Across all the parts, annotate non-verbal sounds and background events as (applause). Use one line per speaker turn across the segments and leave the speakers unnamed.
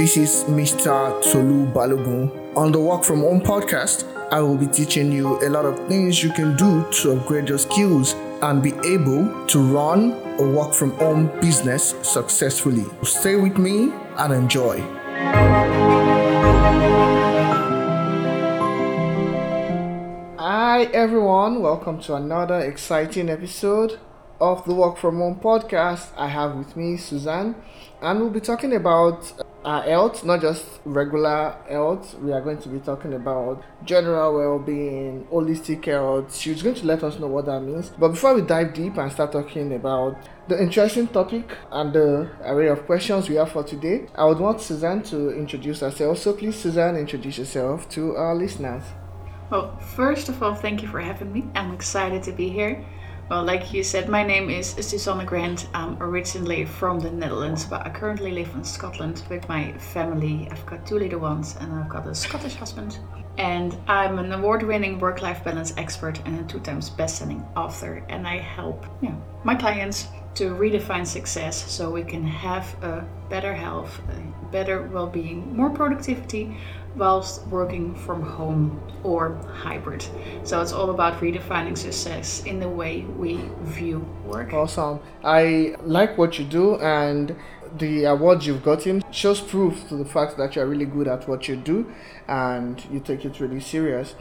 This is Mr. Tolu Balogun. On the Work From Home podcast, I will be teaching you a lot of things you can do to upgrade your skills and be able to run a work from home business successfully. Stay with me and enjoy. Hi everyone, welcome to another exciting episode of the Work From Home podcast. I have with me Susanne, and we'll be talking about our health, not just regular health. We are going to be talking about general well-being, holistic health. She's going to let us know what that means. But before we dive deep and start talking about the interesting topic and the array of questions we have for today, I would want Susanne to introduce herself. So please, Susanne, introduce yourself to our listeners.
Well, first of all, thank you for having me. I'm excited to be here. Well, like you said, my name is Susanne Grant. I'm originally from the Netherlands, but I currently live in Scotland with my family. I've got two little ones and I've got a Scottish husband. And I'm an award winning work life balance expert and a two times best selling author. And I help you know, my clients to redefine success so we can have a better health, a better well being, more productivity whilst working from home or hybrid. So it's all about redefining success in the way we view work.
Awesome. I like what you do, and the awards you've gotten shows proof to the fact that you're really good at what you do and you take it really serious.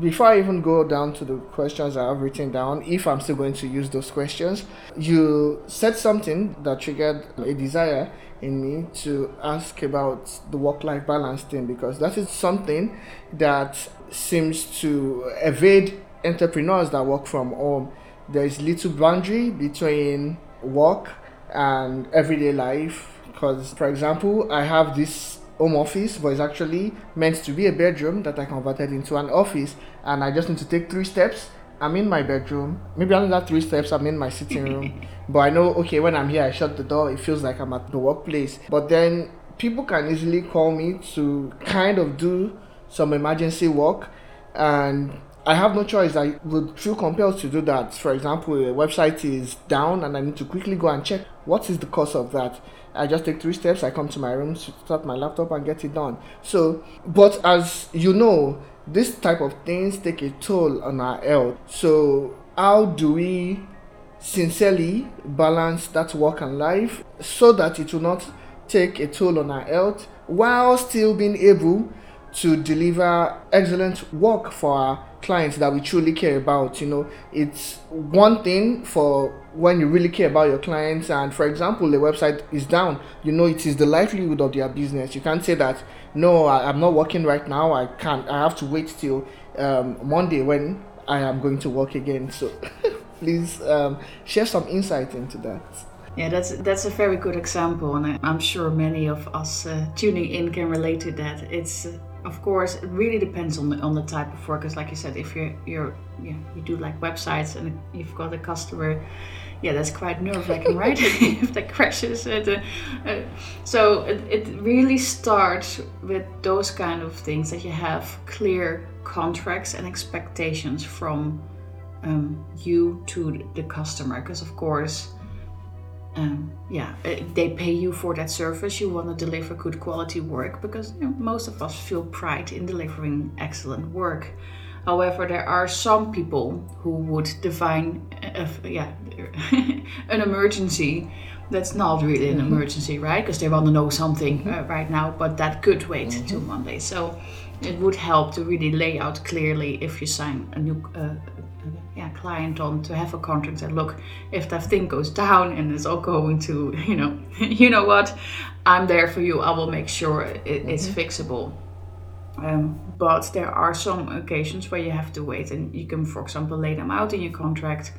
Before I even go down to the questions I have written down, if I'm still going to use those questions, you said something that triggered a desire in me to ask about the work life balance thing because that is something that seems to evade entrepreneurs that work from home. There is little boundary between work and everyday life because, for example, I have this home office but it's actually meant to be a bedroom that I converted into an office and I just need to take three steps I'm in my bedroom. Maybe another three steps, I'm in my sitting room. (laughs) but I know, okay, when I'm here, I shut the door. It feels like I'm at the workplace. But then people can easily call me to kind of do some emergency work. And I have no choice. I would feel compelled to do that. For example, a website is down and I need to quickly go and check what is the cause of that. I just take three steps. I come to my room, start my laptop, and get it done. So, but as you know, this type of things take a toll on our health. So, how do we sincerely balance that work and life so that it will not take a toll on our health while still being able to deliver excellent work for our clients that we truly care about. You know, it's one thing for when you really care about your clients, and for example, the website is down, you know, it is the livelihood of their business. You can't say that, no, I, am not working right now, I can't, I have to wait till um, Monday when I am going to work again. So (laughs) please um, share some insight into that.
Yeah, that's that's a very good example, and I'm sure many of us uh, tuning in can relate to that. It's of course it really depends on the on the type of work because like you said if you're you're yeah you do like websites and you've got a customer yeah that's quite nerve-wracking (laughs) right? (laughs) If that crashes uh, uh, so it, it really starts with those kind of things that you have clear contracts and expectations from um, you to the customer because of course um, yeah, uh, they pay you for that service. You want to deliver good quality work because you know, most of us feel pride in delivering excellent work. However, there are some people who would define, uh, yeah, (laughs) an emergency that's not really an mm-hmm. emergency, right? Because they want to know something uh, mm-hmm. right now, but that could wait mm-hmm. till Monday. So it would help to really lay out clearly if you sign a new uh, yeah, client on to have a contract that look if that thing goes down and it's all going to you know (laughs) you know what? I'm there for you. I will make sure it, it's mm-hmm. fixable. Um, but there are some occasions where you have to wait and you can for example lay them out in your contract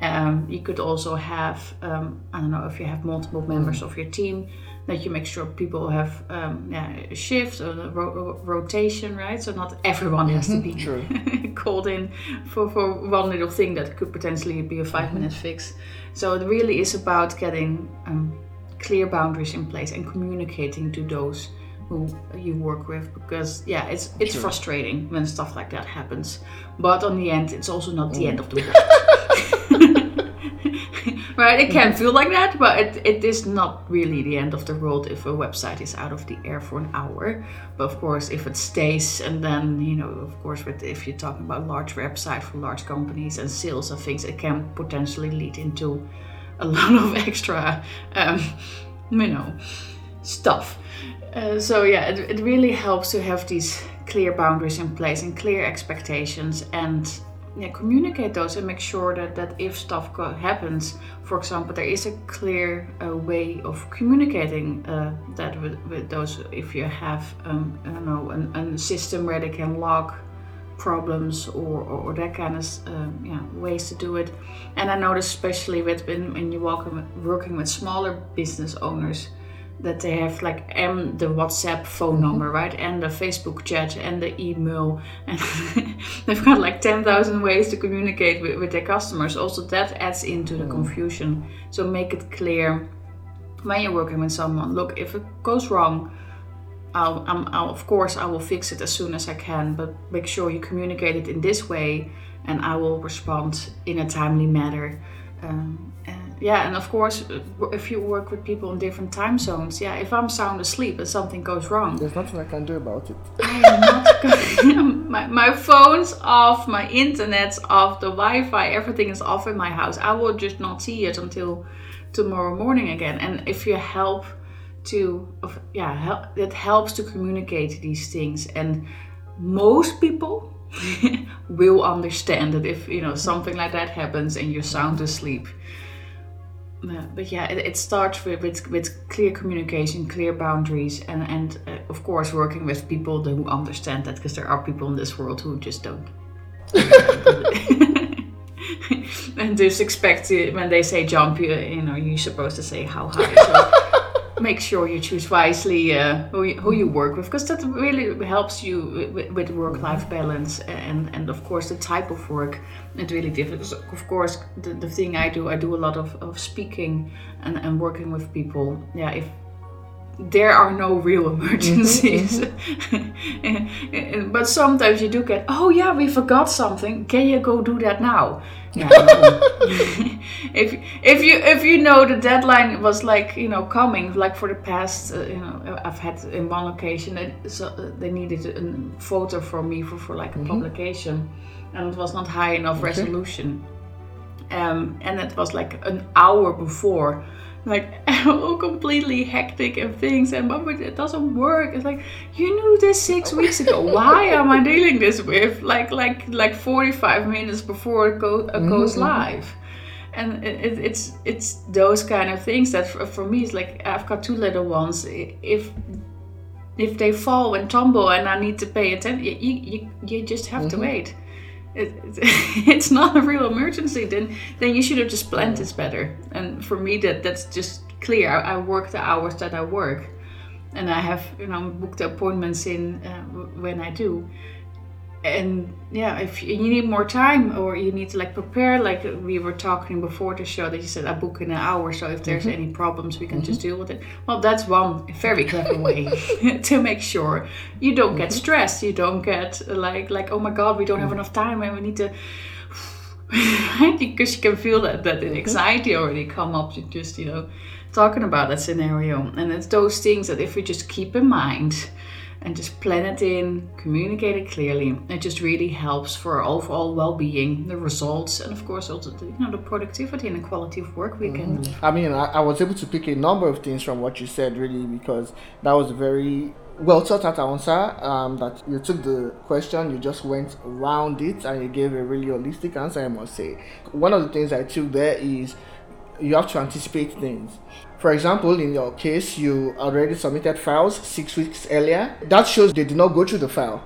um, you could also have um, i don't know if you have multiple members mm-hmm. of your team that you make sure people have um, yeah, a shift or a ro- rotation, right? So not everyone has to mm-hmm. be (laughs) called in for, for one little thing that could potentially be a 5 mm-hmm. minute fix. So it really is about getting um, clear boundaries in place and communicating to those who you work with because yeah it's it's frustrating when stuff like that happens but on the end it's also not the end of the world (laughs) right? It can feel like that, but it, it is not really the end of the world if a website is out of the air for an hour. But of course, if it stays, and then you know, of course, with if you're talking about large website for large companies and sales and things, it can potentially lead into a (laughs) lot of extra, um, you know, stuff. Uh, so yeah, it, it really helps to have these clear boundaries in place and clear expectations and yeah, communicate those and make sure that, that if stuff go- happens, for example, there is a clear uh, way of communicating uh, that with, with those. If you have, um, I don't know, an, a system where they can log problems or, or, or that kind of um, yeah, ways to do it. And I notice especially with when, when you're working, working with smaller business owners, that they have like and the WhatsApp phone mm-hmm. number, right, and the Facebook chat and the email, (laughs) and they've got like ten thousand ways to communicate with, with their customers. Also, that adds into the mm. confusion. So make it clear when you're working with someone. Look, if it goes wrong, I'll, I'll of course I will fix it as soon as I can, but make sure you communicate it in this way, and I will respond in a timely manner. Um, yeah, and of course, if you work with people in different time zones, yeah, if I'm sound asleep and something goes wrong,
there's nothing I can do about it. (laughs)
I am not going. (laughs) my, my phone's off, my internet's off, the Wi-Fi, everything is off in my house. I will just not see it until tomorrow morning again. And if you help to, yeah, help, it helps to communicate these things, and most people (laughs) will understand that if you know something like that happens and you're sound asleep but yeah, it, it starts with, with, with clear communication, clear boundaries, and and uh, of course working with people who understand that because there are people in this world who just don't. (laughs) (laughs) and just expect when they say jump, you, you know, you're supposed to say how high. So make sure you choose wisely uh, who, you, who you work with because that really helps you with, with work-life balance and and of course the type of work it really differs. Of course the, the thing i do i do a lot of, of speaking and, and working with people. Yeah if there are no real (laughs) emergencies. Mm-hmm. (laughs) but sometimes you do get, oh yeah, we forgot something. Can you go do that now? Yeah. (laughs) if if you if you know the deadline was like you know coming like for the past uh, you know I've had in one occasion they, so, uh, they needed a photo from me for, for like a mm-hmm. publication and it was not high enough okay. resolution um, and it was like an hour before like all (laughs) completely hectic and things and but it doesn't work. It's like you knew this six weeks ago. Why am i dealing this with? Like like like 45 minutes before it, go, it goes mm-hmm. live. And it, it's it's those kind of things that for, for me it's like i've got two little ones. If if they fall and tumble and i need to pay attention you, you, you just have mm-hmm. to wait it, (laughs) it's not a real emergency, then then you should have just planned this better. And for me, that that's just clear. I, I work the hours that I work, and I have you know booked appointments in uh, when I do and yeah if you need more time or you need to like prepare like we were talking before the show that you said i book in an hour so if there's mm-hmm. any problems we can mm-hmm. just deal with it well that's one very clever way (laughs) (laughs) to make sure you don't get mm-hmm. stressed you don't get like like oh my god we don't have mm. enough time and we need to (laughs) because you can feel that that mm-hmm. anxiety already come up to just you know talking about that scenario and it's those things that if we just keep in mind and just plan it in, communicate it clearly. It just really helps for our overall well-being, the results, and of course also the, you know the productivity and the quality of work we mm-hmm. can.
I mean, I, I, was able to pick a number of things from what you said, really, because that was a very well thought out answer. Um, that you took the question, you just went around it, and you gave a really holistic answer. I must say, one of the things I took there is you have to anticipate things. For example, in your case, you already submitted files six weeks earlier. That shows they did not go through the file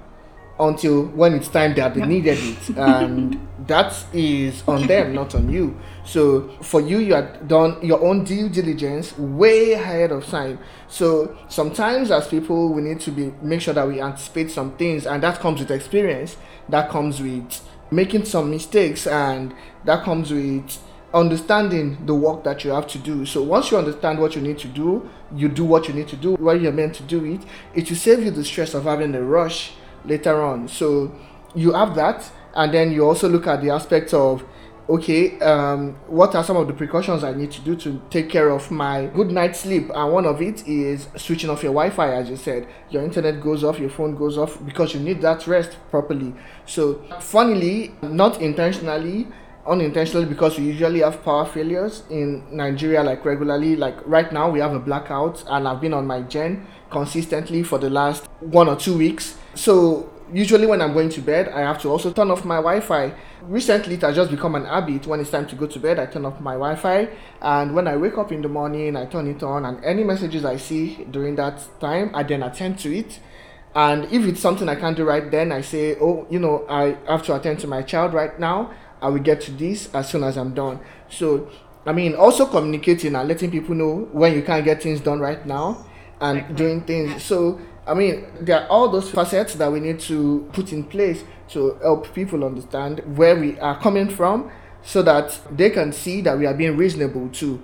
until when it's time that they yep. needed it. (laughs) And that is on them, not on you. So for you, you had done your own due diligence way ahead of time. So sometimes as people, we need to be make sure that we anticipate some things, and that comes with experience. That comes with making some mistakes, and that comes with understanding the work that you have to do. So once you understand what you need to do, you do what you need to do where you're meant to do it. It will save you the stress of having a rush later on. So you have that, and then you also look at the aspect of okay, um, what are some of the precautions I need to do to take care of my good night's sleep? And one of it is switching off your Wi Fi, as you said. Your internet goes off, your phone goes off because you need that rest properly. So, funnily, not intentionally, unintentionally because we usually have power failures in Nigeria like regularly. Like right now we have a blackout and I've been on my gen consistently for the last one or two weeks. So usually when I'm going to bed I have to also turn off my Wi-Fi. Recently it has just become an habit. When it's time to go to bed I turn off my Wi-Fi and when I wake up in the morning I turn it on and any messages I see during that time I then attend to it. And if it's something I can't do right then I say oh you know I have to attend to my child right now I will get to this as soon as I'm done. So, I mean, also communicating and letting people know when you can't get things done right now and doing things. So, I mean, there are all those facets that we need to put in place to help people understand where we are coming from so that they can see that we are being reasonable too.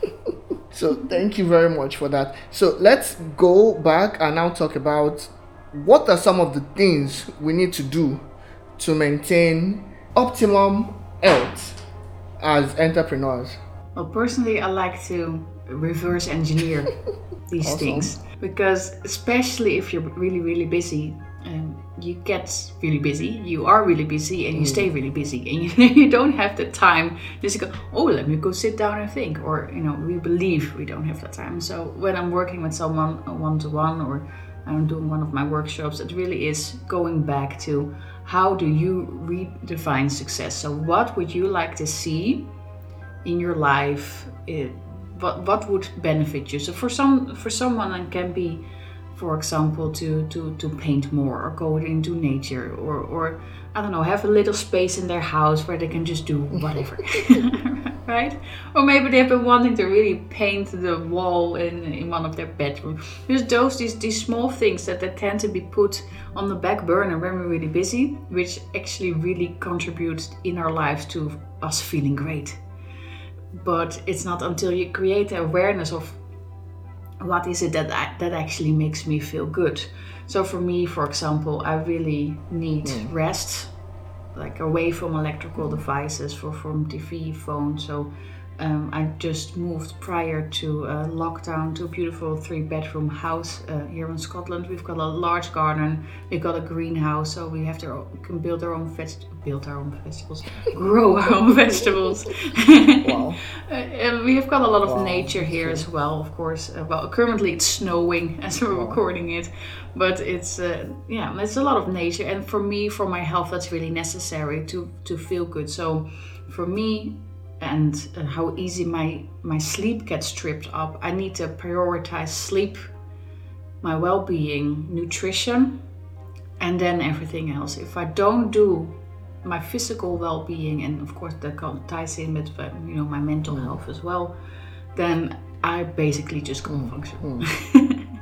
(laughs) so, thank you very much for that. So, let's go back and now talk about what are some of the things we need to do to maintain optimum health as entrepreneurs?
Well, personally, I like to reverse engineer (laughs) these awesome. things because, especially if you're really, really busy, um, you get really busy, you are really busy, and you mm. stay really busy, and you, (laughs) you don't have the time just to go, oh, let me go sit down and think. Or, you know, we believe we don't have that time. So, when I'm working with someone one to one or I'm doing one of my workshops, it really is going back to how do you redefine success? So, what would you like to see in your life? It, what what would benefit you? So, for some for someone, it can be, for example, to to to paint more or go into nature or or I don't know, have a little space in their house where they can just do whatever. (laughs) right? Or maybe they've been wanting to really paint the wall in, in one of their bedrooms. There's those these these small things that, that tend to be put on the back burner when we're really busy, which actually really contributes in our lives to us feeling great. But it's not until you create the awareness of what is it that that actually makes me feel good. So for me, for example, I really need mm. rest like away from electrical devices for from TV, phone. So um, I just moved prior to uh, lockdown to a beautiful three bedroom house uh, here in Scotland. We've got a large garden, we've got a greenhouse, so we have to can build our own veg- build our own vegetables, (laughs) grow our own (laughs) vegetables. wow. (laughs) Uh, we have got a lot of wow. nature here as well, of course. Uh, well, currently it's snowing as we're wow. recording it, but it's uh, yeah, it's a lot of nature. And for me, for my health, that's really necessary to to feel good. So for me and uh, how easy my my sleep gets stripped up i need to prioritize sleep my well-being nutrition and then everything else if i don't do my physical well-being and of course that ties in with uh, you know my mental mm. health as well then i basically just can't mm. function mm. (laughs)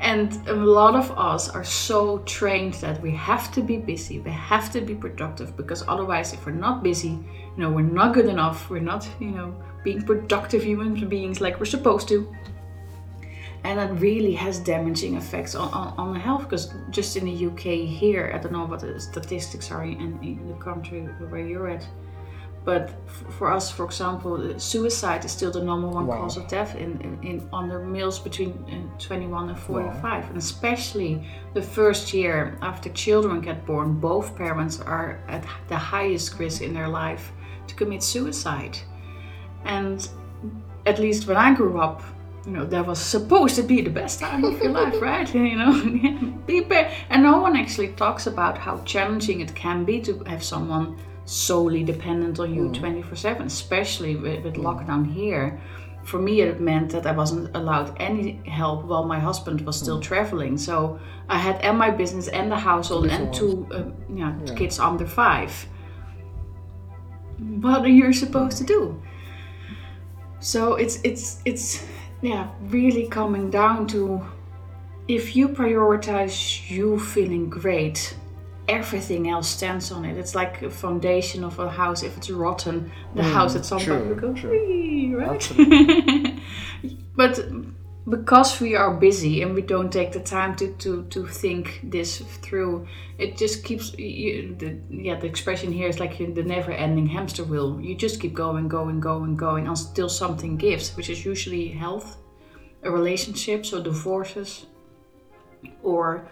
And a lot of us are so trained that we have to be busy, we have to be productive, because otherwise, if we're not busy, you know, we're not good enough, we're not, you know, being productive human beings like we're supposed to. And that really has damaging effects on, on, on health because just in the UK here, I don't know what the statistics are in, in the country where you're at, but for us, for example, suicide is still the number one wow. cause of death in, in, in under males between uh, 21 and 45. Wow. And especially the first year after children get born, both parents are at the highest risk in their life to commit suicide. And at least when I grew up, you know, that was supposed to be the best time of your life, right? (laughs) You know, (laughs) be and no one actually talks about how challenging it can be to have someone solely dependent on you mm. 24 7, especially with, with mm. lockdown here. For me, it meant that I wasn't allowed any help while my husband was still mm. traveling. So I had and my business and the household and two, yeah, yeah. kids under five. What are you supposed to do? So it's it's it's yeah really coming down to if you prioritize you feeling great everything else stands on it. It's like a foundation of a house. If it's rotten, the mm, house at some point will go, right? (laughs) but because we are busy and we don't take the time to, to, to think this through, it just keeps, you, the, yeah, the expression here is like the never ending hamster wheel. You just keep going, going, going, going until something gives, which is usually health, a relationship, so divorces, or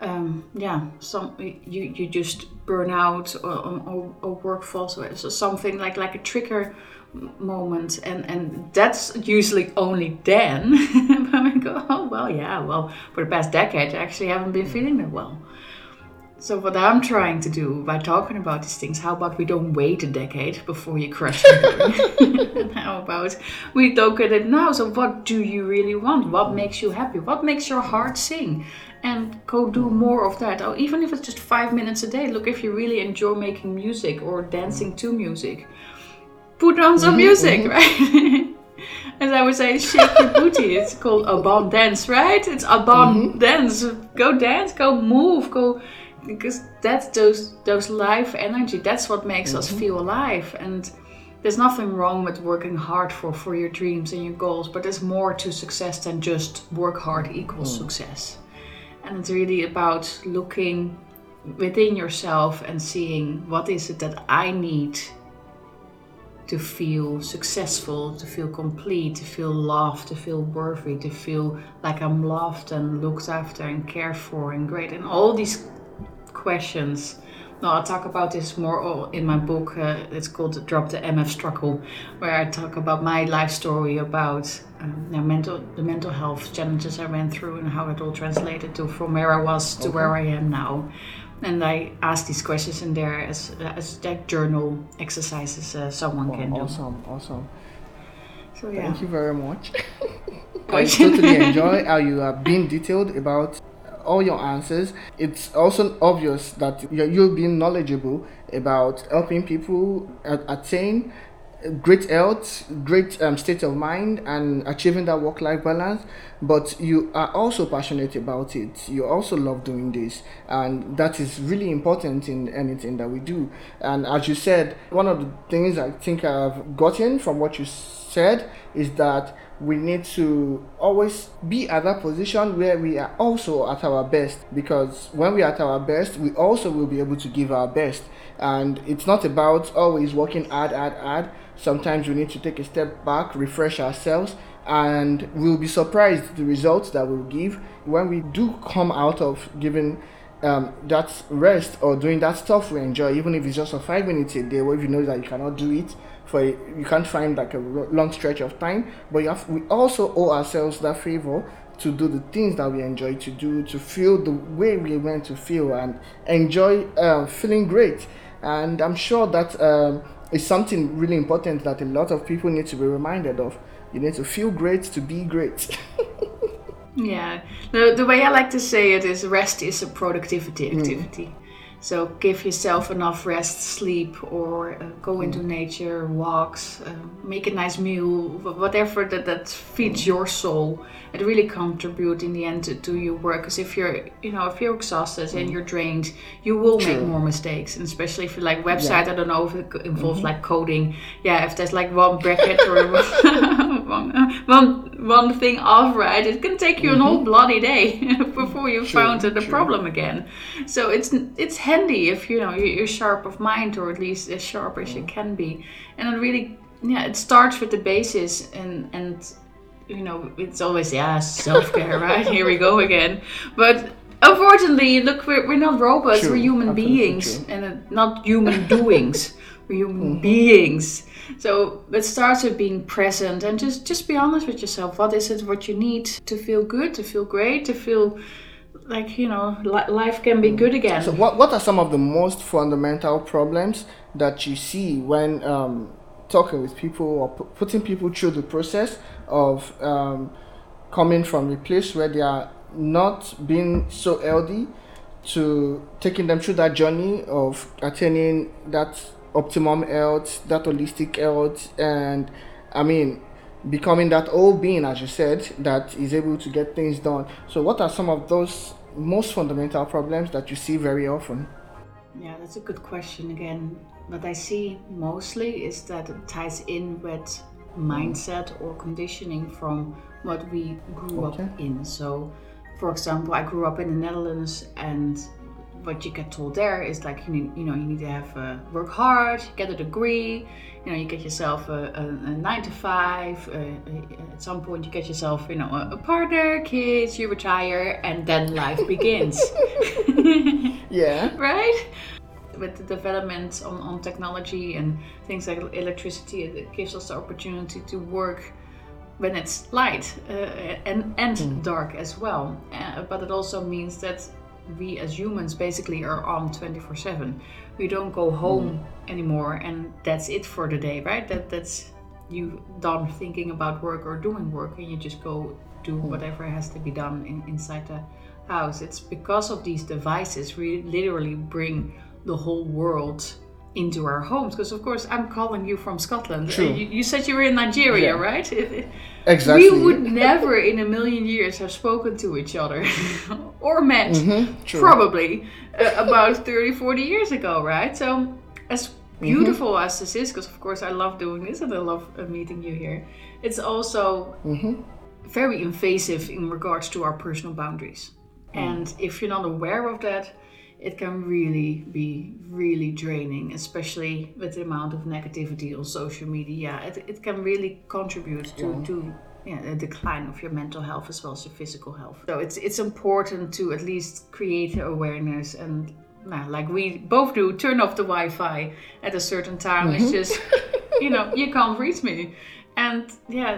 um, yeah, some you, you just burn out or, or, or work falls. So something like like a trigger moment and and that's usually only then (laughs) when I go oh well yeah well for the past decade I actually haven't been mm. feeling that well. So what I'm trying to do by talking about these things how about we don't wait a decade before you crash (laughs) how about we look at it now? So what do you really want? What makes you happy? What makes your heart sing? And go do more of that or even if it's just five minutes a day look if you really enjoy making music or dancing to music put on some mm-hmm, music, mm-hmm. right? (laughs) As I would say, shake your booty. It's called a Abon dance, right? It's Abon mm-hmm. dance. Go dance, go move, go because that's those those life energy. That's what makes mm-hmm. us feel alive. And there's nothing wrong with working hard for for your dreams and your goals, but there's more to success than just work hard equals mm. success. And it's really about looking within yourself and seeing what is it that I need to feel successful, to feel complete, to feel loved, to feel worthy, to feel like I'm loved and looked after and cared for and great. And all these questions. Now, I'll talk about this more in my book. Uh, it's called Drop the MF Struggle, where I talk about my life story about um, mental, the mental health challenges I went through and how it all translated to from where I was to okay. where I am now and I ask these questions in there as as that journal exercises uh, someone
oh,
can
do. Awesome, awesome.
So yeah.
Thank you very much. (laughs) I totally (laughs) enjoy how you are being detailed about all your answers. It's also obvious that you're being knowledgeable about helping people attain great health, great um, state of mind, and achieving that work life balance. But you are also passionate about it. You also love doing this, and that is really important in anything that we do. And as you said, one of the things I think I've gotten from what you said is that we need to always be at that position where we are also at our best because when we are at our best we also will be able to give our best and it's not about always working hard hard hard sometimes we need to take a step back refresh ourselves and we'll be surprised the results that we'll give. When we do come out of giving um, that rest or doing that stuff we enjoy even if it's just for five minutes a day or if you know that you cannot do it for a, you can't find like a long stretch of time but have we also owe ourselves that favor to do the things that we enjoy to do to feel the way we want to feel and enjoy uh, feeling great. And i'm sure that um, is something really important that a lot of people need to be reminded of you need to feel great to be great (laughs)
yeah the, the way i like to say it is rest is a productivity mm. activity mm. So give yourself enough rest, sleep, or uh, go into mm. nature, walks, uh, make a nice meal, whatever that, that feeds mm. your soul. It really contribute in the end to, to your work. Because if you're, you know, if you're exhausted mm. and you're drained, you will True. make more mistakes. And especially if you like website, yeah. I don't know if it involves mm-hmm. like coding. Yeah, if there's like one bracket or (laughs) one, one, one thing off, right, it can take you mm-hmm. an whole bloody day (laughs) before you found the problem again. So it's it's handy if you know you're sharp of mind or at least as sharp as you mm. can be and it really yeah it starts with the basis and and you know it's always yeah self-care right (laughs) here we go again but unfortunately look we're, we're not robots we're human beings true. and uh, not human doings we're human mm-hmm. beings so it starts with being present and just just be honest with yourself. What is it what you need to feel good to feel great to feel like you know li- life can be good again?
So what, what are some of the most fundamental problems that you see when um, talking with people or p- putting people through the process of um, coming from a place where they are not being so healthy to taking them through that journey of attaining that optimum health that holistic health and i mean becoming that old being, as you said, that is able to get things done. So, what are some of those most fundamental problems that you see very often?
Yeah, that's a good question again. What I see mostly is that it ties in with mindset or conditioning from what we grew
Okay.
up in. So, for example, I grew up in the Netherlands, and what you get told there is like you need, you know, you need to have uh, work hard, get a degree, you know, you get yourself a, a, a nine to five. Uh, uh, at some point, you get yourself, you know, a, a partner, kids, you retire, and then life (laughs) begins. (laughs)
Yeah.
right? With the development on, on technology and things like electricity, it gives us the opportunity to work when it's light uh, and, and dark as well. Uh, but it also means that we as humans basically are on 24 7. We don't go home mm-hmm. anymore and that's it for the day, right? That That's you done thinking about work or doing work and you just go do mm-hmm. whatever has to be done in, inside the house. It's because of these devices we literally bring the whole world into our homes. Because of course I'm calling you from Scotland.
True.
You, you said you were in Nigeria,
Yeah.
right? (laughs)
Exactly.
we would never in a million years have spoken to each other (laughs) or met
Mm-hmm.
Probably uh, about 30 40 years ago right so as
Mm-hmm.
beautiful as this is because of course i love doing this and i love uh, meeting you here it's also
Mm-hmm.
very invasive in regards to our personal boundaries
Mm.
and if you're not aware of that it can really be really draining especially with the amount of negativity on social media. It, it can really contribute to, to yeah, a decline of your mental health as well as your physical health. So it's it's important to at least create awareness and nah, like we both do turn off the wi-fi at a certain time. It's just you know you can't reach me. And yeah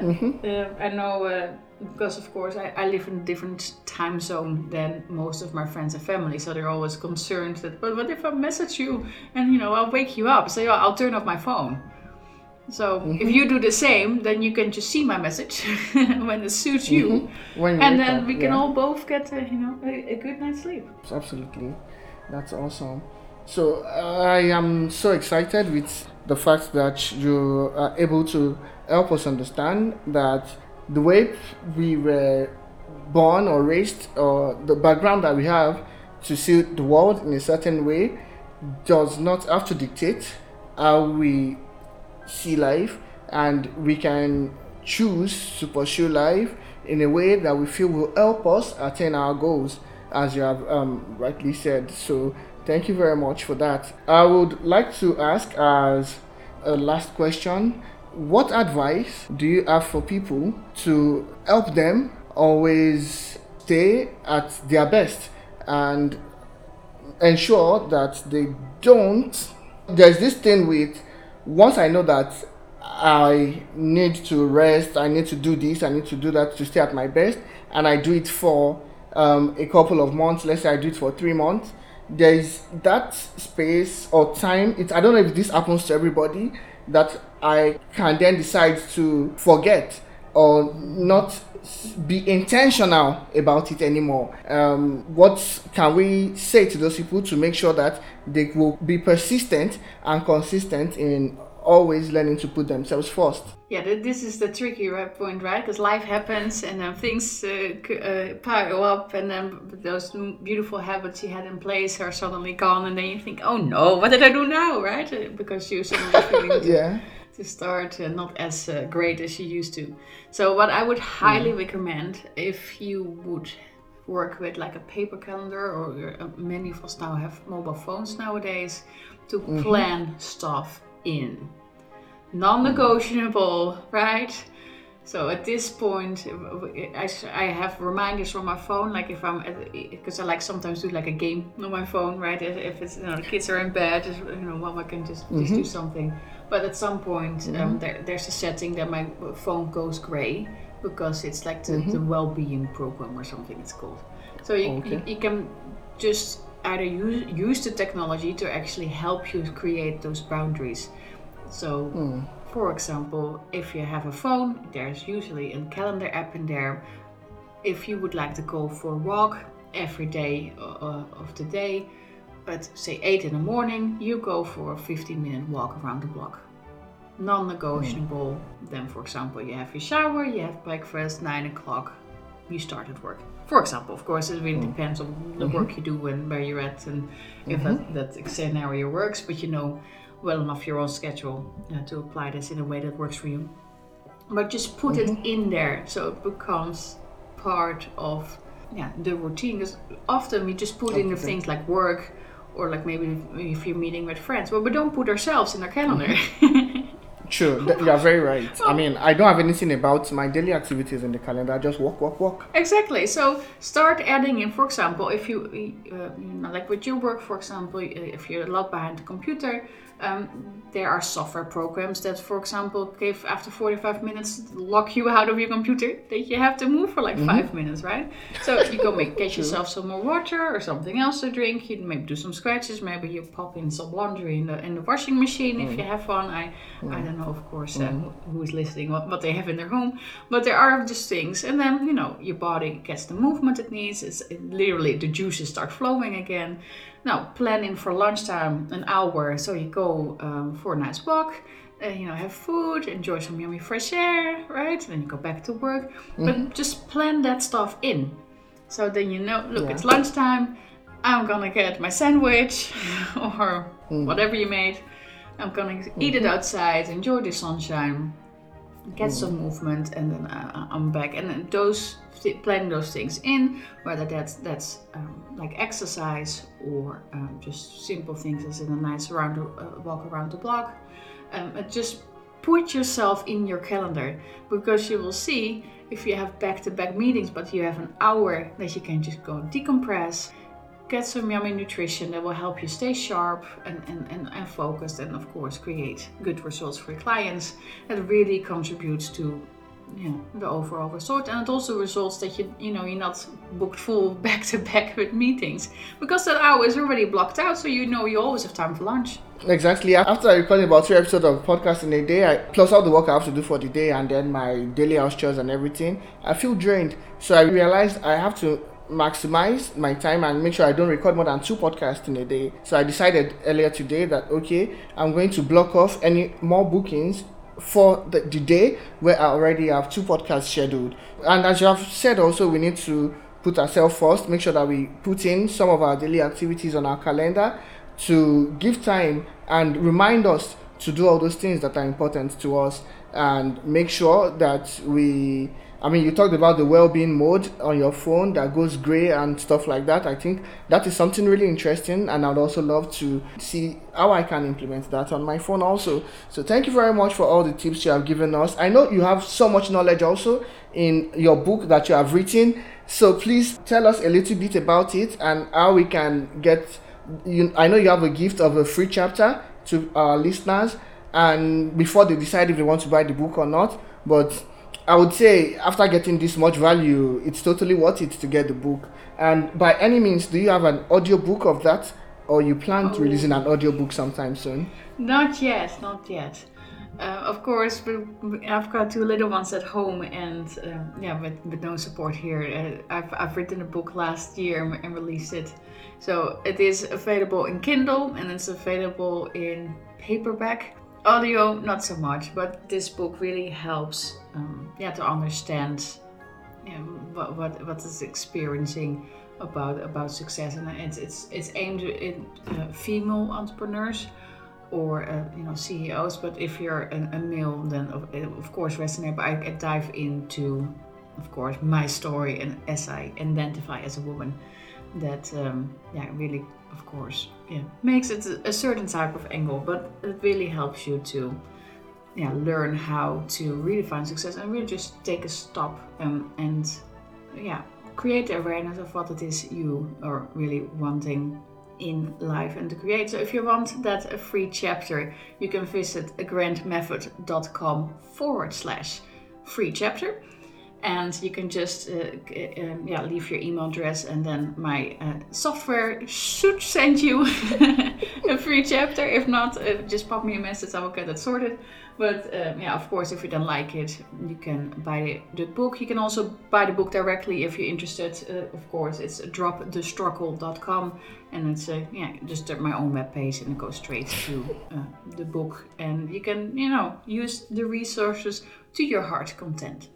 uh, i know uh, because of course I, I live in a different time zone than most of my friends and family so they're always concerned that but what if i message you and you know i'll wake you up so yeah, i'll turn off my phone so if you do the same then you can just see my message (laughs) when it suits you
When you
and then
up,
we can
yeah.
all both get uh, you know a, a good night's sleep
Absolutely. That's awesome. So I am so excited with the fact that you are able to help us understand that the way we were born or raised or the background that we have to see the world in a certain way does not have to dictate how we see life and we can choose to pursue life in a way that we feel will help us attain our goals as you have um, rightly said. So thank you very much for that. I would like to ask as a last question what advice do you have for people to help them always stay at their best and ensure that they don't? There's this thing with once i know that i need to rest i need to do this i need to do that to stay at my best and i do it for um, a couple of months let's say i do it for three months there's that space or time it i don't know if this happens to everybody that i can then decide to forget or not be intentional about it anymore. Um, what can we say to those people to make sure that they will be persistent and consistent in always learning to put themselves first?
Yeah, this is the tricky right point, right? Because life happens and then things uh, uh, pile up, and then those beautiful habits you had in place are suddenly gone, and then you think, oh no, what did I do now, right? Uh, Because you're suddenly (laughs) feeling
Yeah.
To start uh, not as uh, great as you used to. So, what I would highly recommend if you would work with like a paper calendar, or uh, many of us now have mobile phones nowadays, to plan stuff in. Non negotiable, right? So at this point, I have reminders on my phone, like if I'm, because I like sometimes do like a game on my phone, right? If, if it's, you know, the kids are in bed, just, you know, mama can just, just do something. But at some point, um, there, there's a setting that my phone goes gray because it's like the, the well-being program or something it's called. So you, you,
Okay.
you can just either use, use the technology to actually help you create those boundaries. So, for example, if you have a phone, there's usually a calendar app in there. If you would like to go for a walk every day uh, of the day, at say 8 in the morning, you go for a 15 minute walk around the block. Non negotiable. Then, for example, you have your shower, you have breakfast, 9 o'clock, you start at work. For example, of course, it really depends on the work you do and where you're at and if that, that scenario works, but you know well enough your own schedule uh, to apply this in a way that works for you. but just put mm-hmm. it in there so it becomes part of yeah the routine because often we just put in the things like work or like maybe if you're meeting with friends but we don't put ourselves in our calendar
mm-hmm. (laughs) True, (laughs) you're very right. I mean, I don't have anything about my daily activities in the calendar. I just walk, walk, walk.
Exactly. So start adding in. For example, if you, uh, you know, like with your work, for example, if you're a lot behind the computer, um, there are software programs that, for example, give after 45 minutes lock you out of your computer that you have to move for like mm-hmm. five minutes, right? So you go make get (laughs) yourself some more water or something else to drink. You maybe do some scratches. Maybe you pop in some laundry in the in the washing machine mm-hmm. if you mm. have one. I mm-hmm. I don't know, of course, uh, mm-hmm. who is listening what, what they have in their home, but there are just things. And then you know your body gets the movement it needs. It's it literally the juices start flowing again. Now, planning for lunchtime an hour, so you go um, for a nice walk, uh, you know, have food, enjoy some yummy fresh air, right? And then you go back to work. Mm-hmm. But just plan that stuff in. So then you know, look, yeah. it's lunchtime, I'm gonna get my sandwich (laughs) or mm. whatever you made. I'm gonna mm-hmm. eat it mm-hmm. outside, enjoy the sunshine, get mm. some movement, and then uh, I'm back. And then those planning those things in, whether that's that's um, like exercise or um, just simple things as in a nice around uh, walk around the block. Um, just put yourself in your calendar because you will see if you have back-to-back meetings, but you have an hour that you can just go decompress, get some yummy nutrition that will help you stay sharp and, and, and, and focused, and of course create good results for your clients. That really contributes to yeah, the overall result. And it also results that you you know you're not booked full (laughs) back to back with meetings because that hour is already blocked out, so you know you always have time for lunch.
Exactly. After I recorded about three episodes of podcast in a day, I plus all the work I have to do for the day and then my daily house chores and everything, I feel drained. So I realized I have to maximize my time and make sure I don't record more than two podcasts in a day. So I decided earlier today that okay, I'm going to block off any more bookings for the, the day where I already have two podcasts scheduled. And as you have said, also, we need to put ourselves first, make sure that we put in some of our daily activities on our calendar to give time and remind us to do all those things that are important to us and make sure that we I mean, you talked about the well-being mode on your phone that goes gray and stuff like that. I think that is something really interesting, and I'd also love to see how I can implement that on my phone also. So thank you very much for all the tips you have given us. I know you have so much knowledge also in your book that you have written. So please tell us a little bit about it and how we can get. You, I know you have a gift of a free chapter to our listeners, and before they decide if they want to buy the book or not, but I would say after getting this much value, it's totally worth it to get the book. And by any means, do you have an audiobook of that, or you plan oh. releasing an audiobook sometime soon?
Not yet, not yet. Uh, of course, I've got two little ones at home, and uh, yeah, with, with no support here. Uh, I've, I've written a book last year and released it. So it is available in Kindle and it's available in paperback. Audio, not so much, but this book really helps um, yeah, to understand you know, what, what what is experiencing about about success, and it's it's it's aimed at uh, female entrepreneurs or uh, you know CEOs. But if you're a, a male, then of, of course resonate. But I, I, dive into, of course, my story, and as I identify as a woman, that um, yeah really of course, yeah, makes it a certain type of angle, but it really helps you to yeah, learn how to redefine success and really just take a stop and yeah, create the awareness of what it is you are really wanting in life and to create. So if you want that a free chapter, you can visit grantmethod.com forward slash free chapter and you can just uh, um, yeah leave your email address and then my uh, software should send you (laughs) a free chapter. If not uh, just pop me a message i will get it sorted. But um, yeah of course if you don't like it you can buy the, book. You can also buy the book directly if you're interested. Uh, of course it's dropthestruggle.com and it's uh, yeah just my own web page and it goes straight to uh, the book. And you can you know use the resources to your heart's content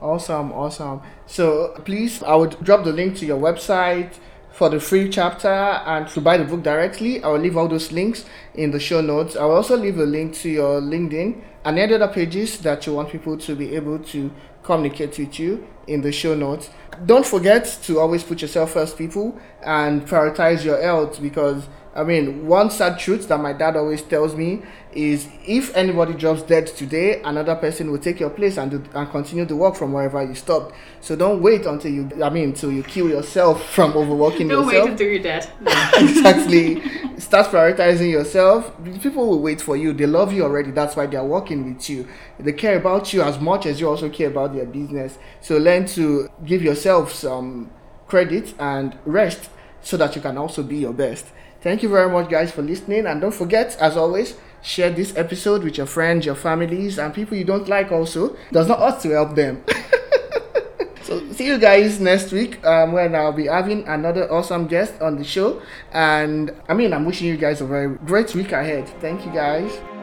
Awesome, awesome. So please, I would drop the link to your website for the free chapter and to buy the book directly. I will leave all those links in the show notes. I will also leave a link to your LinkedIn and any other pages that you want people to be able to communicate with you in the show notes. Don't forget to always put yourself first, people, and prioritize your health because I mean, one sad truth that my dad always tells me is if anybody drops dead today, another person will take your place and do, and continue the work from wherever you stopped. So don't wait until you, I mean, until you kill yourself (laughs) from overworking
Don't
yourself.
wait until you're dead. (laughs) No.
exactly. Start prioritizing yourself. People will wait for you. They love you already. That's why they are working with you. They care about you as much as you also care about their business. So learn to give yourself some credit and rest so that you can also be your best. Thank you very much, guys, for listening. And don't forget, as always, share this episode with your friends, your families, and people you don't like also. Does not hurt to help them. (laughs) so see you guys next week um, when I'll be having another awesome guest on the show. And I mean, I'm wishing you guys a very great week ahead. Thank you, guys.